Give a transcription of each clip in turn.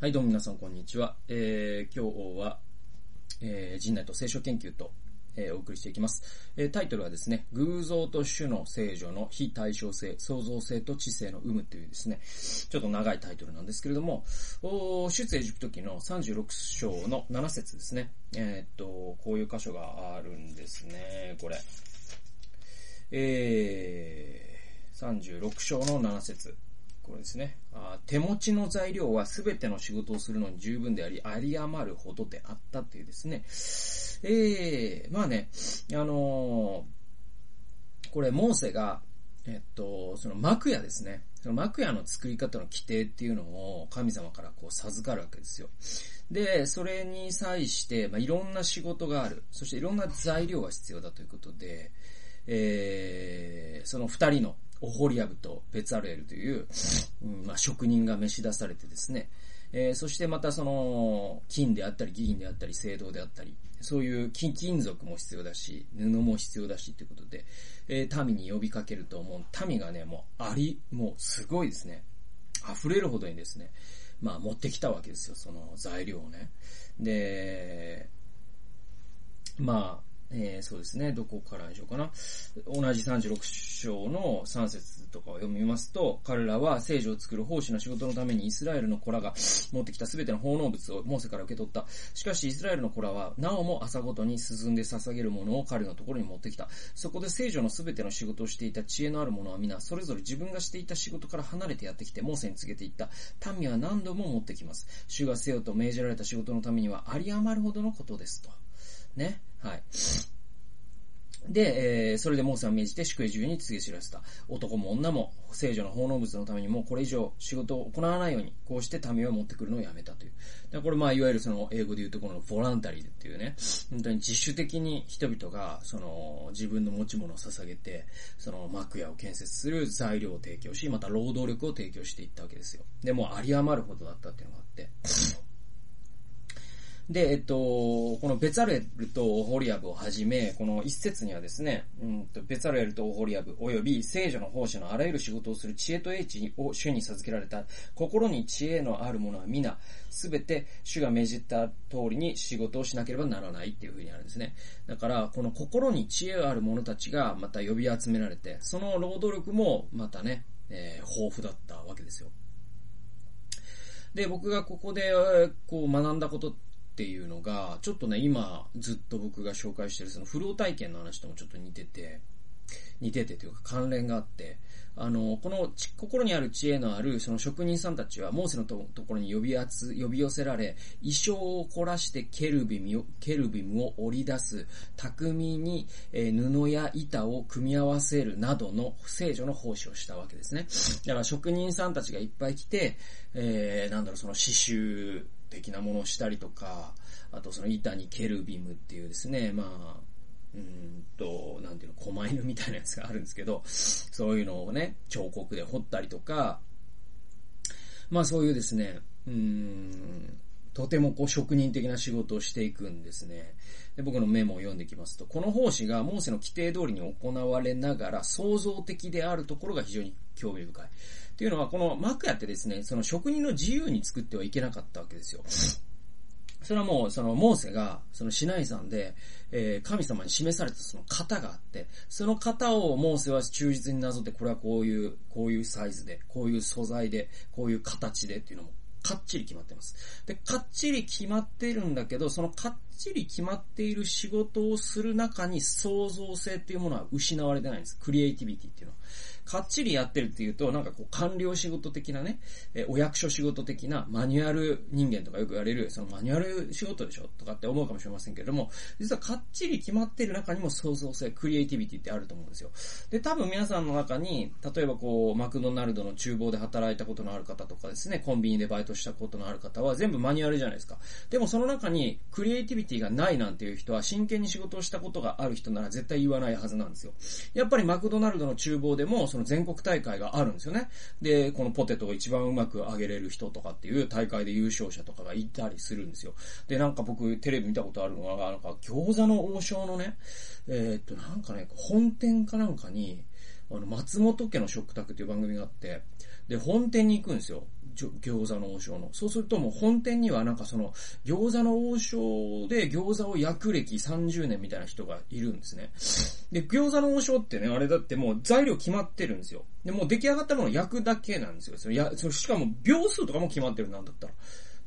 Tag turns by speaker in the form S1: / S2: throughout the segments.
S1: はい、どうも皆さん、こんにちは。えー、今日は、えー、人内と聖書研究と、えー、お送りしていきます。えー、タイトルはですね、偶像と主の聖女の非対称性、創造性と知性の有無というですね、ちょっと長いタイトルなんですけれども、お出エジプト記の36章の7節ですね。えー、っと、こういう箇所があるんですね、これ。えー、36章の7節これですね。あ手持ちの材料は全ての仕事をするのに十分であり、有り余るほどであったっていうですね。ええー、まあね、あのー、これ、モーセが、えっと、その幕屋ですね。その幕屋の作り方の規定っていうのを神様からこう授かるわけですよ。で、それに際して、まあ、いろんな仕事がある。そしていろんな材料が必要だということで、えー、その二人のオホリアブとベツァルエルという、うんまあ、職人が召し出されてですね、えー、そしてまたその、金であったり、銀であったり、青銅であったり、そういう金、金属も必要だし、布も必要だしということで、えー、民に呼びかけると、もう民がね、もうあり、もうすごいですね。溢れるほどにですね、まあ持ってきたわけですよ、その材料をね。で、まあ、えー、そうですね。どこからでしょうかな。同じ36章の3節とかを読みますと、彼らは聖女を作る奉仕の仕事のためにイスラエルの子らが持ってきた全ての奉納物をモーセから受け取った。しかしイスラエルの子らは、なおも朝ごとに進んで捧げるものを彼のところに持ってきた。そこで聖女の全ての仕事をしていた知恵のある者は皆、それぞれ自分がしていた仕事から離れてやってきて、モーセに告げていった。民は何度も持ってきます。主がせよと命じられた仕事のためには、有り余るほどのことですと。ね。はい。で、えー、それでモーセは命じて宿営中に告げ知らせた。男も女も聖女の奉納物のためにもこれ以上仕事を行わないように、こうして民を持ってくるのをやめたという。でこれまあ、いわゆるその英語で言うところのボランタリーっていうね、本当に自主的に人々がその自分の持ち物を捧げて、その幕屋を建設する材料を提供し、また労働力を提供していったわけですよ。で、も有り余るほどだったっていうのがあって。で、えっと、このベツァルエルとオホリアブをはじめ、この一節にはですね、うんと、ベツァルエルとオホリアブ、及び聖女の奉仕のあらゆる仕事をする知恵と英知を主に授けられた、心に知恵のある者は皆、すべて主が命じた通りに仕事をしなければならないっていうふうにあるんですね。だから、この心に知恵がある者たちがまた呼び集められて、その労働力もまたね、えー、豊富だったわけですよ。で、僕がここで、こう学んだことってていうのが、ちょっとね、今ずっと僕が紹介してるその不老体験の話ともちょっと似てて、似ててというか関連があって、あの、この心にある知恵のあるその職人さんたちはモーセのところに呼び集、呼び寄せられ、衣装を凝らしてケルビムを、ケルビムを織り出す、巧みに、え、布や板を組み合わせるなどの聖女の奉仕をしたわけですね。だから職人さんたちがいっぱい来て、えー、なんだろう、その刺繍、的なものをしたりとか、あとその板にケルビムっていうですね、まあ、うんと、なんていうの、狛犬みたいなやつがあるんですけど、そういうのをね、彫刻で彫ったりとか、まあそういうですね、うん、とてもこう職人的な仕事をしていくんですね。で僕のメモを読んできますと、この奉仕がモーセの規定通りに行われながら創造的であるところが非常に興味深い。っていうのは、この幕屋ってですね、その職人の自由に作ってはいけなかったわけですよ。それはもう、その、モーセが、その、シナイ山で、えー、神様に示されたその型があって、その型をモーセは忠実になぞって、これはこういう、こういうサイズで、こういう素材で、こういう形でっていうのも、かっちり決まってます。で、かっちり決まってるんだけど、そのかっちり決まっている仕事をする中に創造性っていうものは失われてないんです。クリエイティビティっていうのは。かっちりやってるっていうと、なんかこう官僚仕事的なね、えお役所仕事的なマニュアル人間とかよく言われる、そのマニュアル仕事でしょとかって思うかもしれませんけれども、実はかっちり決まってる中にも創造性、クリエイティビティってあると思うんですよ。で、多分皆さんの中に、例えばこう、マクドナルドの厨房で働いたことのある方とかですね、コンビニでバイトしたことのある方は全部マニュアルじゃないですか。でもその中にクリエイティビティがないなんていう人は真剣に仕事をしたことがある人なら絶対言わないはずなんですよ。やっぱりマクドナルドの厨房でもその全国大会があるんですよね。で、このポテトを一番うまく揚げれる人とかっていう大会で優勝者とかがいたりするんですよ。で、なんか僕テレビ見たことあるのが、なんか餃子の王将のね、えー、っと、なんかね、本店かなんかに、あの、松本家の食卓っていう番組があって、で、本店に行くんですよ。餃子の王将の。そうするともう本店にはなんかその、餃子の王将で餃子を焼く歴30年みたいな人がいるんですね。で、餃子の王将ってね、あれだってもう材料決まってるんですよ。で、もう出来上がったものを焼くだけなんですよ。それや、そしかも秒数とかも決まってるなんだったら。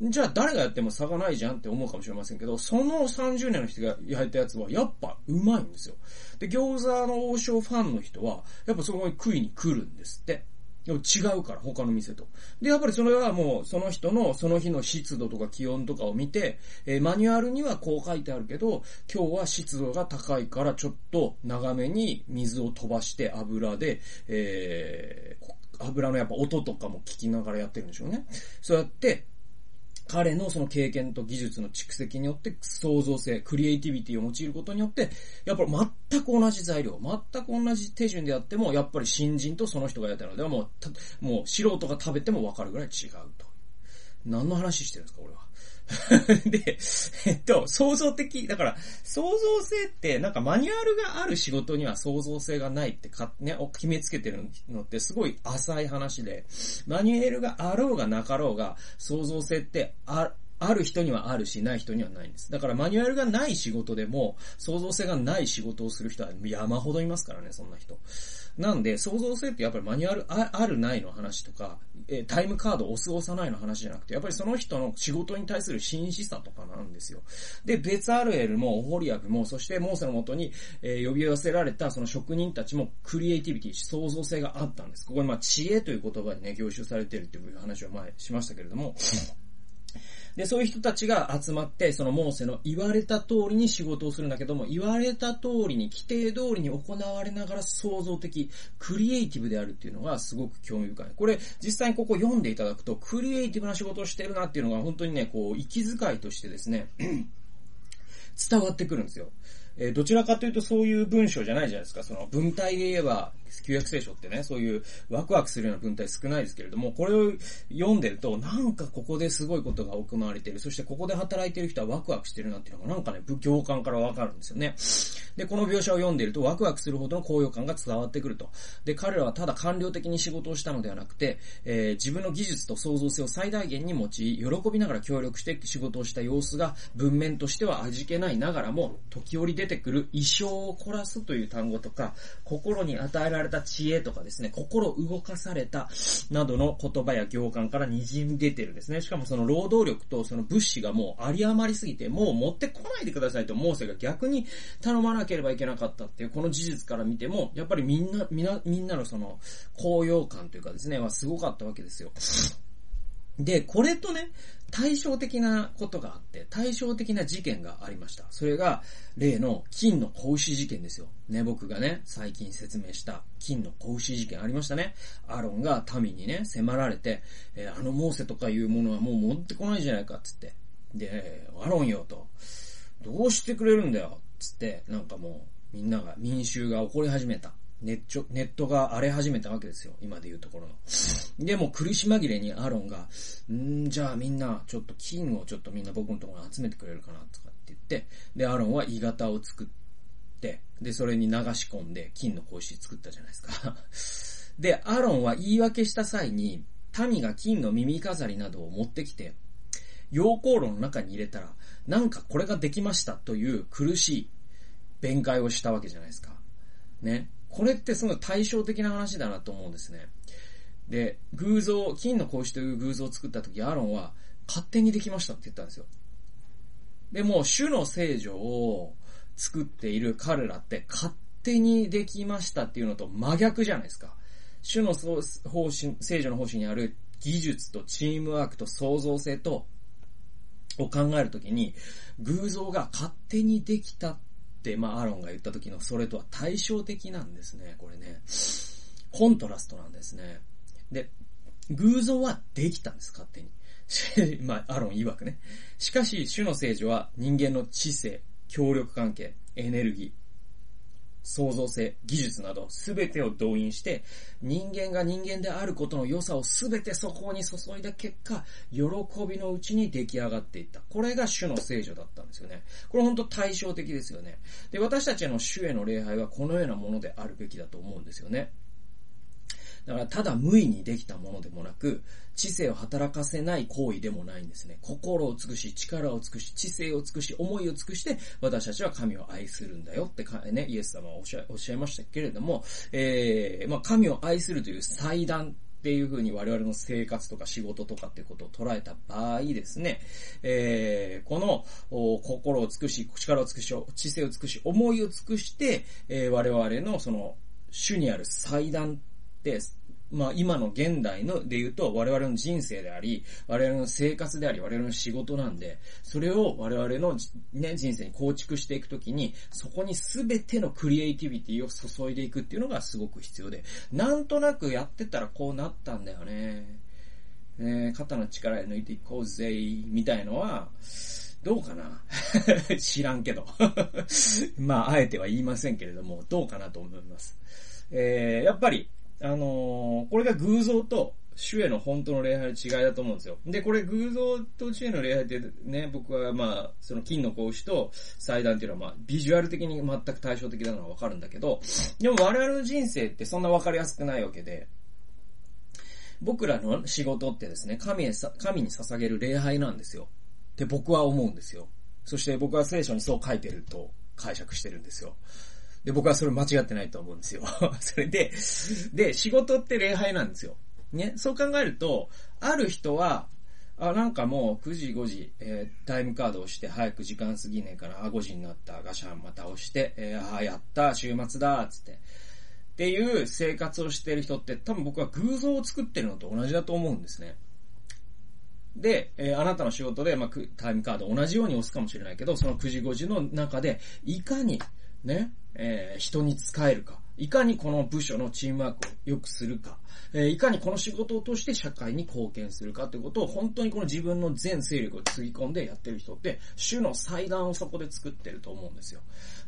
S1: じゃあ誰がやっても差がないじゃんって思うかもしれませんけど、その30年の人が焼いたやつはやっぱうまいんですよ。で、餃子の王将ファンの人は、やっぱそこに食いに来るんですって。違うから、他の店と。で、やっぱりそれはもう、その人の、その日の湿度とか気温とかを見て、えー、マニュアルにはこう書いてあるけど、今日は湿度が高いからちょっと長めに水を飛ばして油で、えー、油のやっぱ音とかも聞きながらやってるんでしょうね。そうやって、彼のその経験と技術の蓄積によって創造性、クリエイティビティを用いることによって、やっぱり全く同じ材料、全く同じ手順でやっても、やっぱり新人とその人がやったのではもう、もう素人が食べてもわかるぐらい違うと。何の話してるんですか、俺は。で、えっと、創造的、だから、創造性って、なんかマニュアルがある仕事には創造性がないってか、ね、決めつけてるのってすごい浅い話で、マニュアルがあろうがなかろうが、創造性ってあ、ある人にはあるし、ない人にはないんです。だからマニュアルがない仕事でも、創造性がない仕事をする人は山ほどいますからね、そんな人。なんで、創造性ってやっぱりマニュアルあるないの話とか、えタイムカード押す押さないの話じゃなくて、やっぱりその人の仕事に対する真摯さとかなんですよ。で、ベツアルエルも、オホリアクも、そしてモーセのもとに、え、呼び寄せられたその職人たちもクリエイティビティ、創造性があったんです。ここにまあ知恵という言葉にね、凝集されてるっていう話を前しましたけれども、で、そういう人たちが集まって、そのモーセの言われた通りに仕事をするんだけども、言われた通りに、規定通りに行われながら創造的、クリエイティブであるっていうのがすごく興味深い。これ、実際にここ読んでいただくと、クリエイティブな仕事をしてるなっていうのが本当にね、こう、息遣いとしてですね、伝わってくるんですよ。えー、どちらかというとそういう文章じゃないじゃないですか。その文体で言えば、旧約聖書ってね、そういうワクワクするような文体少ないですけれども、これを読んでると、なんかここですごいことが行われている。そしてここで働いてる人はワクワクしてるなっていうのがなんかね、仏教感からわかるんですよね。で、この描写を読んでいるとワクワクするほどの高揚感が伝わってくると。で、彼らはただ官僚的に仕事をしたのではなくて、えー、自分の技術と創造性を最大限に用い、喜びながら協力して仕事をした様子が文面としては味気ないながらも、時折で出てくる意匠を凝らすという単語とか、心に与えられた知恵とかですね、心動かされた、などの言葉や行間から滲み出てるんですね。しかもその労働力とその物資がもうあり余りすぎて、もう持ってこないでくださいとモーセが逆に頼まなければいけなかったっていう、この事実から見ても、やっぱりみんな、みんな、みんなのその、高揚感というかですね、はすごかったわけですよ。で、これとね、対照的なことがあって、対照的な事件がありました。それが、例の金の子牛事件ですよ。ね、僕がね、最近説明した金の子牛事件ありましたね。アロンが民にね、迫られて、えー、あのモーセとかいうものはもう持ってこないじゃないか、つって。で、アロンよ、と。どうしてくれるんだよ、つって、なんかもう、みんなが、民衆が怒り始めた。ネット、ネットが荒れ始めたわけですよ。今で言うところの。で、も苦し紛れにアロンが、んじゃあみんな、ちょっと金をちょっとみんな僕のところに集めてくれるかな、とかって言って、で、アロンは鋳型を作って、で、それに流し込んで金の格子作ったじゃないですか。で、アロンは言い訳した際に、民が金の耳飾りなどを持ってきて、陽光炉の中に入れたら、なんかこれができましたという苦しい弁解をしたわけじゃないですか。ね。これってすごい対照的な話だなと思うんですね。で、偶像、金の格子という偶像を作った時、アロンは勝手にできましたって言ったんですよ。でも、主の聖女を作っている彼らって勝手にできましたっていうのと真逆じゃないですか。主の方針、聖女の方針にある技術とチームワークと創造性と、を考えるときに、偶像が勝手にできたっ、まあ、アロンが言った時のそれとは対照的なんですね、これね。コントラストなんですね。で、偶像はできたんです、勝手に。まあ、アロン曰くね。しかし、主の聖女は人間の知性、協力関係、エネルギー、創造性、技術などすべてを動員して、人間が人間であることの良さをすべてそこに注いだ結果、喜びのうちに出来上がっていった。これが主の聖女だったんですよね。これ本当対照的ですよね。で、私たちの主への礼拝はこのようなものであるべきだと思うんですよね。だからただ無意にできたものでもなく、知性を働かせない行為でもないんですね。心を尽くし、力を尽くし、知性を尽くし、思いを尽くして、私たちは神を愛するんだよって、ね、イエス様はおっしゃおっしゃいましたけれども、えー、まあ、神を愛するという祭壇っていう風に我々の生活とか仕事とかっていうことを捉えた場合ですね、えー、この心を尽くし、力を尽くし、知性を尽くし、思いを尽くして、えー、我々のその主にある祭壇って、まあ今の現代ので言うと我々の人生であり、我々の生活であり、我々の仕事なんで、それを我々のね、人生に構築していくときに、そこに全てのクリエイティビティを注いでいくっていうのがすごく必要で、なんとなくやってたらこうなったんだよね。ね肩の力で抜いていこうぜ、みたいのは、どうかな 知らんけど まあ、あえては言いませんけれども、どうかなと思います。えー、やっぱり、あのー、これが偶像と主への本当の礼拝の違いだと思うんですよ。で、これ偶像と主への礼拝ってね、僕はまあ、その金の格子と祭壇っていうのはまあ、ビジュアル的に全く対照的なのはわかるんだけど、でも我々の人生ってそんなわかりやすくないわけで、僕らの仕事ってですね、神へ神に捧げる礼拝なんですよ。って僕は思うんですよ。そして僕は聖書にそう書いてると解釈してるんですよ。で、僕はそれ間違ってないと思うんですよ。それで、で、仕事って礼拝なんですよ。ね、そう考えると、ある人は、あ、なんかもう9時5時、えー、タイムカードをして早く時間過ぎねえから、あ、5時になった、ガシャンまた押して、えー、あ、やった、週末だ、つって。っていう生活をしてる人って多分僕は偶像を作ってるのと同じだと思うんですね。で、えー、あなたの仕事で、まあ、タイムカード同じように押すかもしれないけど、その9時5時の中で、いかに、ね、えー、人に使えるか。いかにこの部署のチームワークを良くするか。えー、いかにこの仕事を通して社会に貢献するかということを本当にこの自分の全勢力をつぎ込んでやってる人って、主の祭壇をそこで作ってると思うんですよ。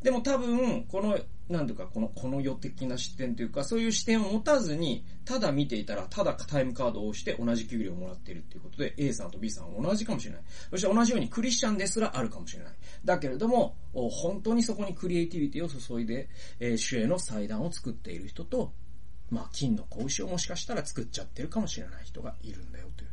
S1: でも多分、この、なんていうか、この、この世的な視点というか、そういう視点を持たずに、ただ見ていたら、ただタイムカードを押して同じ給料をもらっているっていうことで、A さんと B さんは同じかもしれない。そして同じようにクリスチャンですらあるかもしれない。だけれども、本当にそこにクリエイティビティを注いで、えー、主への祭壇を作っている人と、まあ、金の子牛をもしかしたら作っちゃってるかもしれない人がいるんだよという。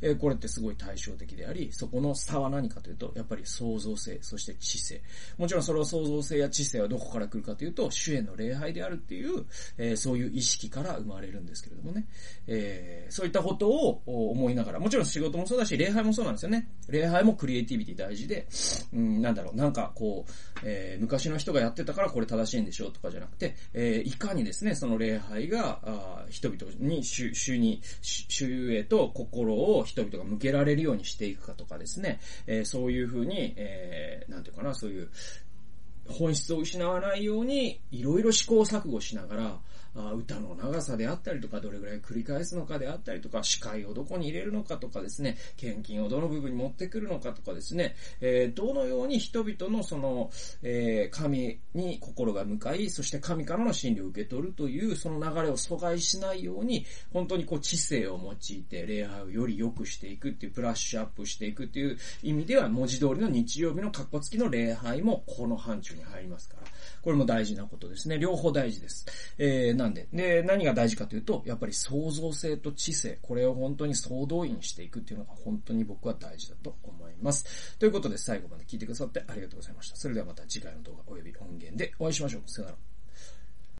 S1: えー、これってすごい対照的であり、そこの差は何かというと、やっぱり創造性、そして知性。もちろんその創造性や知性はどこから来るかというと、主への礼拝であるっていう、えー、そういう意識から生まれるんですけれどもね。えー、そういったことを思いながら、もちろん仕事もそうだし、礼拝もそうなんですよね。礼拝もクリエイティビティ大事で、うん、なんだろう、なんかこう、えー、昔の人がやってたからこれ正しいんでしょうとかじゃなくて、えー、いかにですね、その礼拝が、あ人々に、主に、主へと心を人々が向けられるようにしていくかとかですね、えー、そういうふうに、えー、なんていうかな、そういう、本質を失わないように、いろいろ試行錯誤しながら、あ歌の長さであったりとか、どれぐらい繰り返すのかであったりとか、視界をどこに入れるのかとかですね、献金をどの部分に持ってくるのかとかですね、えー、どのように人々のその、えー、神に心が向かい、そして神からの真理を受け取るという、その流れを阻害しないように、本当にこう知性を用いて礼拝をより良くしていくっていう、プラッシュアップしていくっていう意味では、文字通りの日曜日の格好付きの礼拝もこの範疇に入りますから。これも大事なことですね。両方大事です。えー、なんで、で、何が大事かというと、やっぱり創造性と知性、これを本当に総動員していくっていうのが本当に僕は大事だと思います。ということで最後まで聞いてくださってありがとうございました。それではまた次回の動画及び音源でお会いしましょう。さよなら。